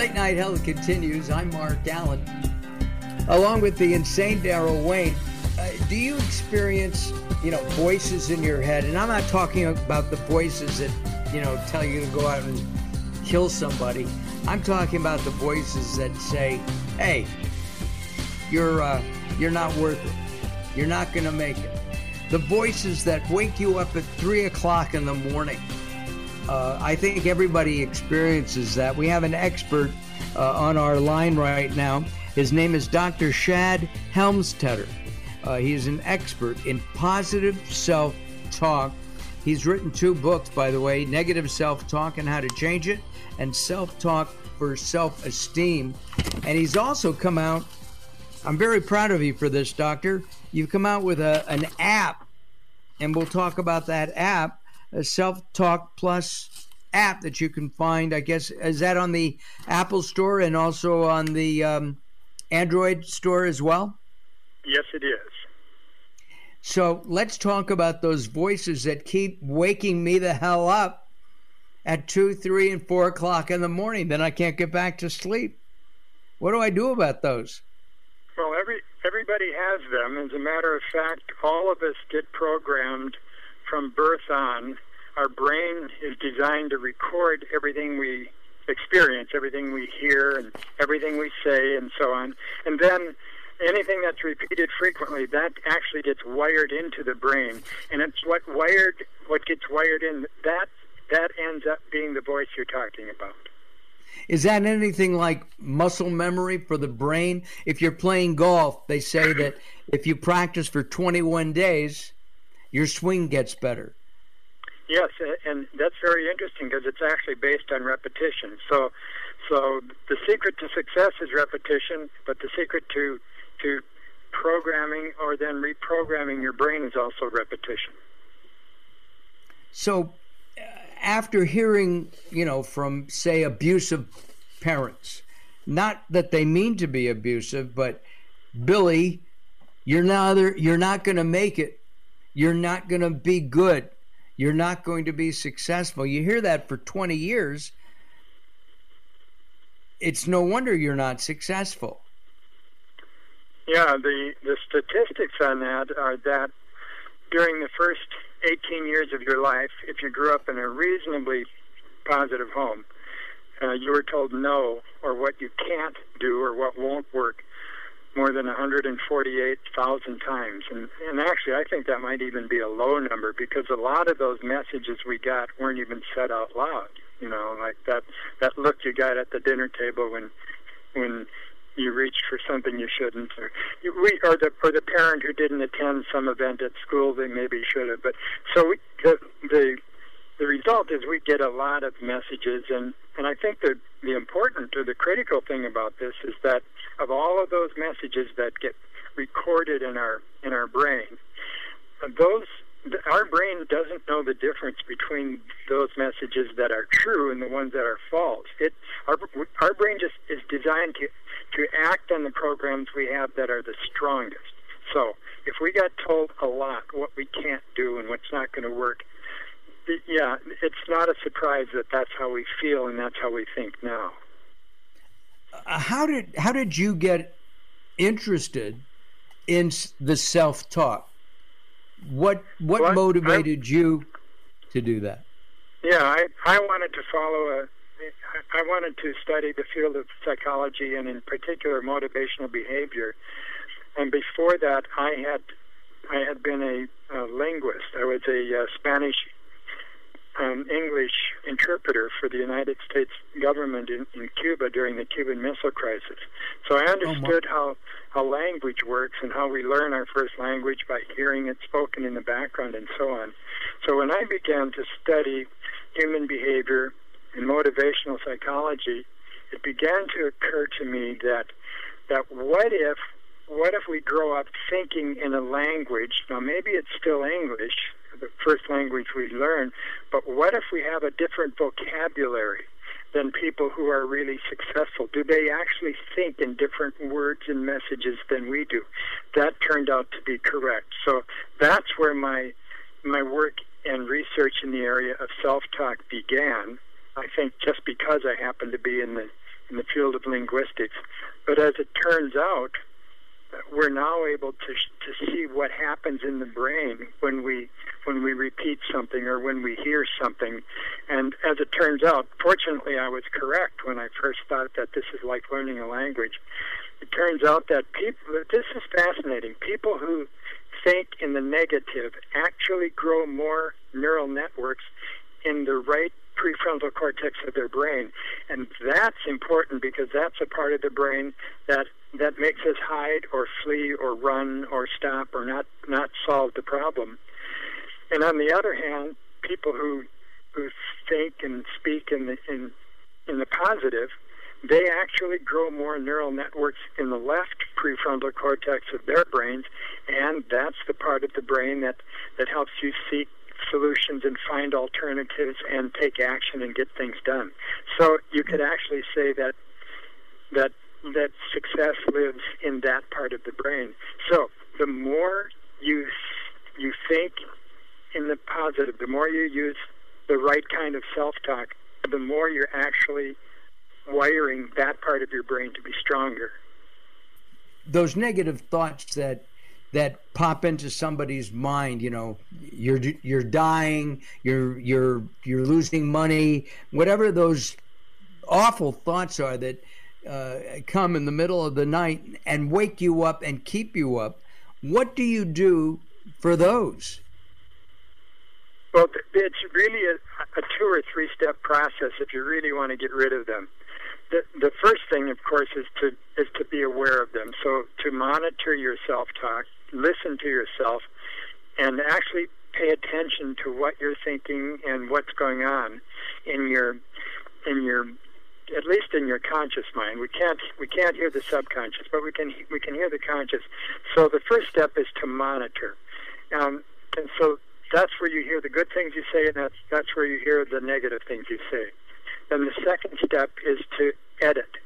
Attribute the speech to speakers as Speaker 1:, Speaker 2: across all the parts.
Speaker 1: Late Night Health continues. I'm Mark Alyn. Along with the insane Daryl Wayne, uh, do you experience, you know, voices in your head? And I'm not talking about the voices that, you know, tell you to go out and kill somebody. I'm talking about the voices that say, "Hey, you're uh, you're not worth it. You're not going to make it." The voices that wake you up at three o'clock in the morning uh, I think everybody experiences that. We have an expert uh, on our line right now. His name is Dr. Shad Helmstetter. Uh, he's an expert in positive self talk. He's written two books, by the way Negative Self Talk and How to Change It, and Self Talk for Self Esteem. And he's also come out, I'm very proud of you for this, Doctor. You've come out with a, an app, and we'll talk about that app A self Talk Plus app that you can find. I guess is that on the Apple Store and also on the um, Android store as well.
Speaker 2: Yes, it is.
Speaker 1: So let's talk about those voices that keep waking me the hell up at two, three, and four o'clock in the morning. Then I can't get back to sleep. What do I do about those?
Speaker 2: Well, every everybody has them. As a matter of fact, all of us get programmed from birth on, our brain is designed to record everything we experience, everything we hear, and everything we say, and so on. And then anything that's repeated frequently, that actually gets wired into the brain, and it's what wired, what gets wired in that that ends up being the voice you're talking about.
Speaker 1: Is that anything like muscle memory for the brain? If you're playing golf, they say that if you practice for 21 days, your swing gets better.
Speaker 2: Yes, and that's very interesting because it's actually based on repetition. So, so the secret to success is repetition, but the secret to to programming or then reprogramming your brain is also repetition.
Speaker 1: So, uh, after hearing, you know, from say abusive parents, not that they mean to be abusive, but Billy, you're not you're not going to make it you're not going to be good. You're not going to be successful. You hear that for 20 years. It's no wonder you're not successful.
Speaker 2: Yeah, the, the statistics on that are that during the first 18 years of your life, if you grew up in a reasonably positive home, uh, you were told no or what you can't do or what won't work more than 148,000 times. And, and actually, I think that might even be a low number because a lot of those messages we got weren't even said out loud. You know, like that that look you got at the dinner table when when you reached for something you shouldn't, or we, or the or the parent who didn't attend some event at school they maybe should have. But so we, the result is we get a lot of messages, and and I think that the important or the critical thing about this is that of all of those messages that get recorded in our in our brain, those our brain doesn't know the difference between those messages that are true and the ones that are false. It our our brain just is designed to to act on the programs we have that are the strongest. So if we got told a lot what we can't do and what's not going to work, yeah, it's not a surprise that that's how we feel and that's how we think now.
Speaker 1: Uh, how did how did you get interested in the self talk? What what well, motivated I, you to do that?
Speaker 2: Yeah, I I wanted to follow a I wanted to study the field of psychology and in particular motivational behavior. And before that, I had I had been a, a linguist. I was a uh, Spanish um, English interpreter for the United States government in, in Cuba during the Cuban Missile Crisis. So I understood oh how, how language works and how we learn our first language by hearing it spoken in the background and so on. So when I began to study human behavior and motivational psychology, it began to occur to me that that what if what if we grow up thinking in a language now maybe it's still English the first language we learn. But what if we have a different vocabulary than people who are really successful? Do they actually think in different words and messages than we do? That turned out to be correct. So that's where my my work and research in the area of self-talk began. I think just because I happened to be in the in the field of linguistics. But as it turns out, we're now able to to see what happens in the brain when we when we repeat something or when we hear something. And as it turns out, fortunately, I was correct when I first thought that this is like learning a language. It turns out that people this is fascinating. People who think in the negative actually grow more neural networks in the right prefrontal cortex of their brain. And that's important because that's a part of the brain that that makes us hide or flee or run or stop or not not solve the problem. And on the other hand, people who who think and speak in the in in the positive, they actually grow more neural networks in the left prefrontal cortex of their brains, and that's the part of the brain that that helps you seek solutions and find alternatives and take action and get things done. So you could actually say that that that success lives in that part of the brain. So the more you you think in the positive, the more you use the right kind of self-talk, the more you're actually wiring that part of your brain to be stronger.
Speaker 1: Those negative thoughts that that pop into somebody's mind you know you're you're dying you're you're you're losing money whatever those awful thoughts are that uh, come in the middle of the night and wake you up and keep you up what do you do for those
Speaker 2: well it's really a, a two or three step process if you really want to get rid of them the, the first thing, of course, is to is to be aware of them. So to monitor your self talk, listen to yourself and actually pay attention to what you're thinking and what's going on in your in your at least in your conscious mind. We can't we can't hear the subconscious, but we can we can hear the conscious. So the first step is to monitor, um, and so that's where you hear the good things you say, and that's that's where you hear the negative things you say. Then the second step is to edit.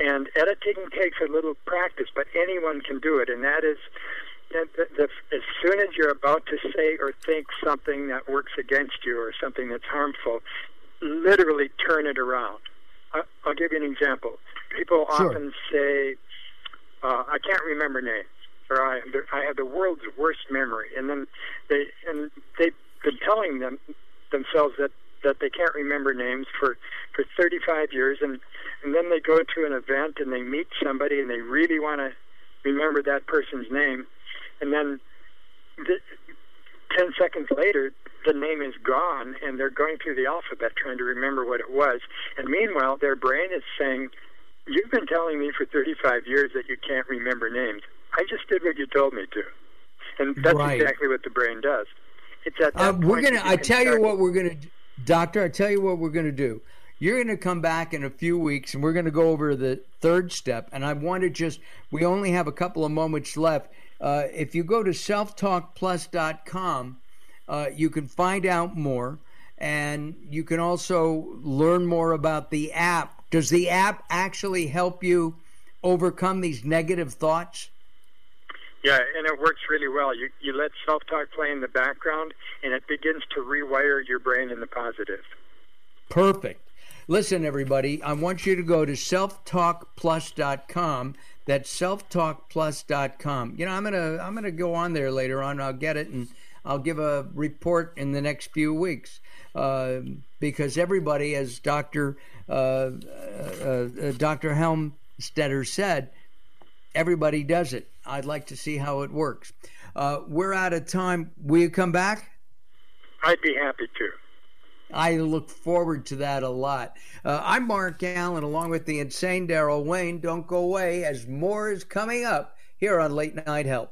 Speaker 2: And editing takes a little practice, but anyone can do it. And that is, the, as soon as you're about to say or think something that works against you or something that's harmful, literally turn it around. I, will give you an example. People sure. often say, uh, "I can't remember names," or I, "I have the world's worst memory," and then they and they've been telling them themselves that that they can't remember names for for 35 years, and and then they go to an event and they meet somebody and they really want to remember that person's name, and then the, 10 seconds later, the name is gone, and they're going through the alphabet trying to remember what it was. And meanwhile, their brain is saying, You've been telling me for 35 years that you can't remember names. I just did what you told me to. And that's right. exactly what the brain does. It's at that uh,
Speaker 1: we're gonna. I tell you what we're gonna, doctor. I tell you what we're gonna do. You're going to come back in a few weeks and we're going to go over the third step. And I want to just, we only have a couple of moments left. Uh, if you go to selftalkplus.com, uh, you can find out more and you can also learn more about the app. Does the app actually help you overcome these negative thoughts?
Speaker 2: Yeah, and it works really well. You you let self-talk play in the background, and it begins to rewire your brain in the positive.
Speaker 1: Perfect. Listen, everybody, I want you to go to selftalkplus.com. That's selftalkplus.com. You know, I'm gonna I'm gonna go on there later on. I'll get it and I'll give a report in the next few weeks uh, because everybody, as Doctor uh, uh, uh Doctor Helmstetter said, everybody does it. I'd like to see how it works. Uh, we're out of time. Will you come back?
Speaker 2: I'd be happy to.
Speaker 1: I look forward to that a lot. Uh, I'm Mark Alyn, along with the insane Daryl Wayne. Don't go away, as more is coming up here on Late Night Health.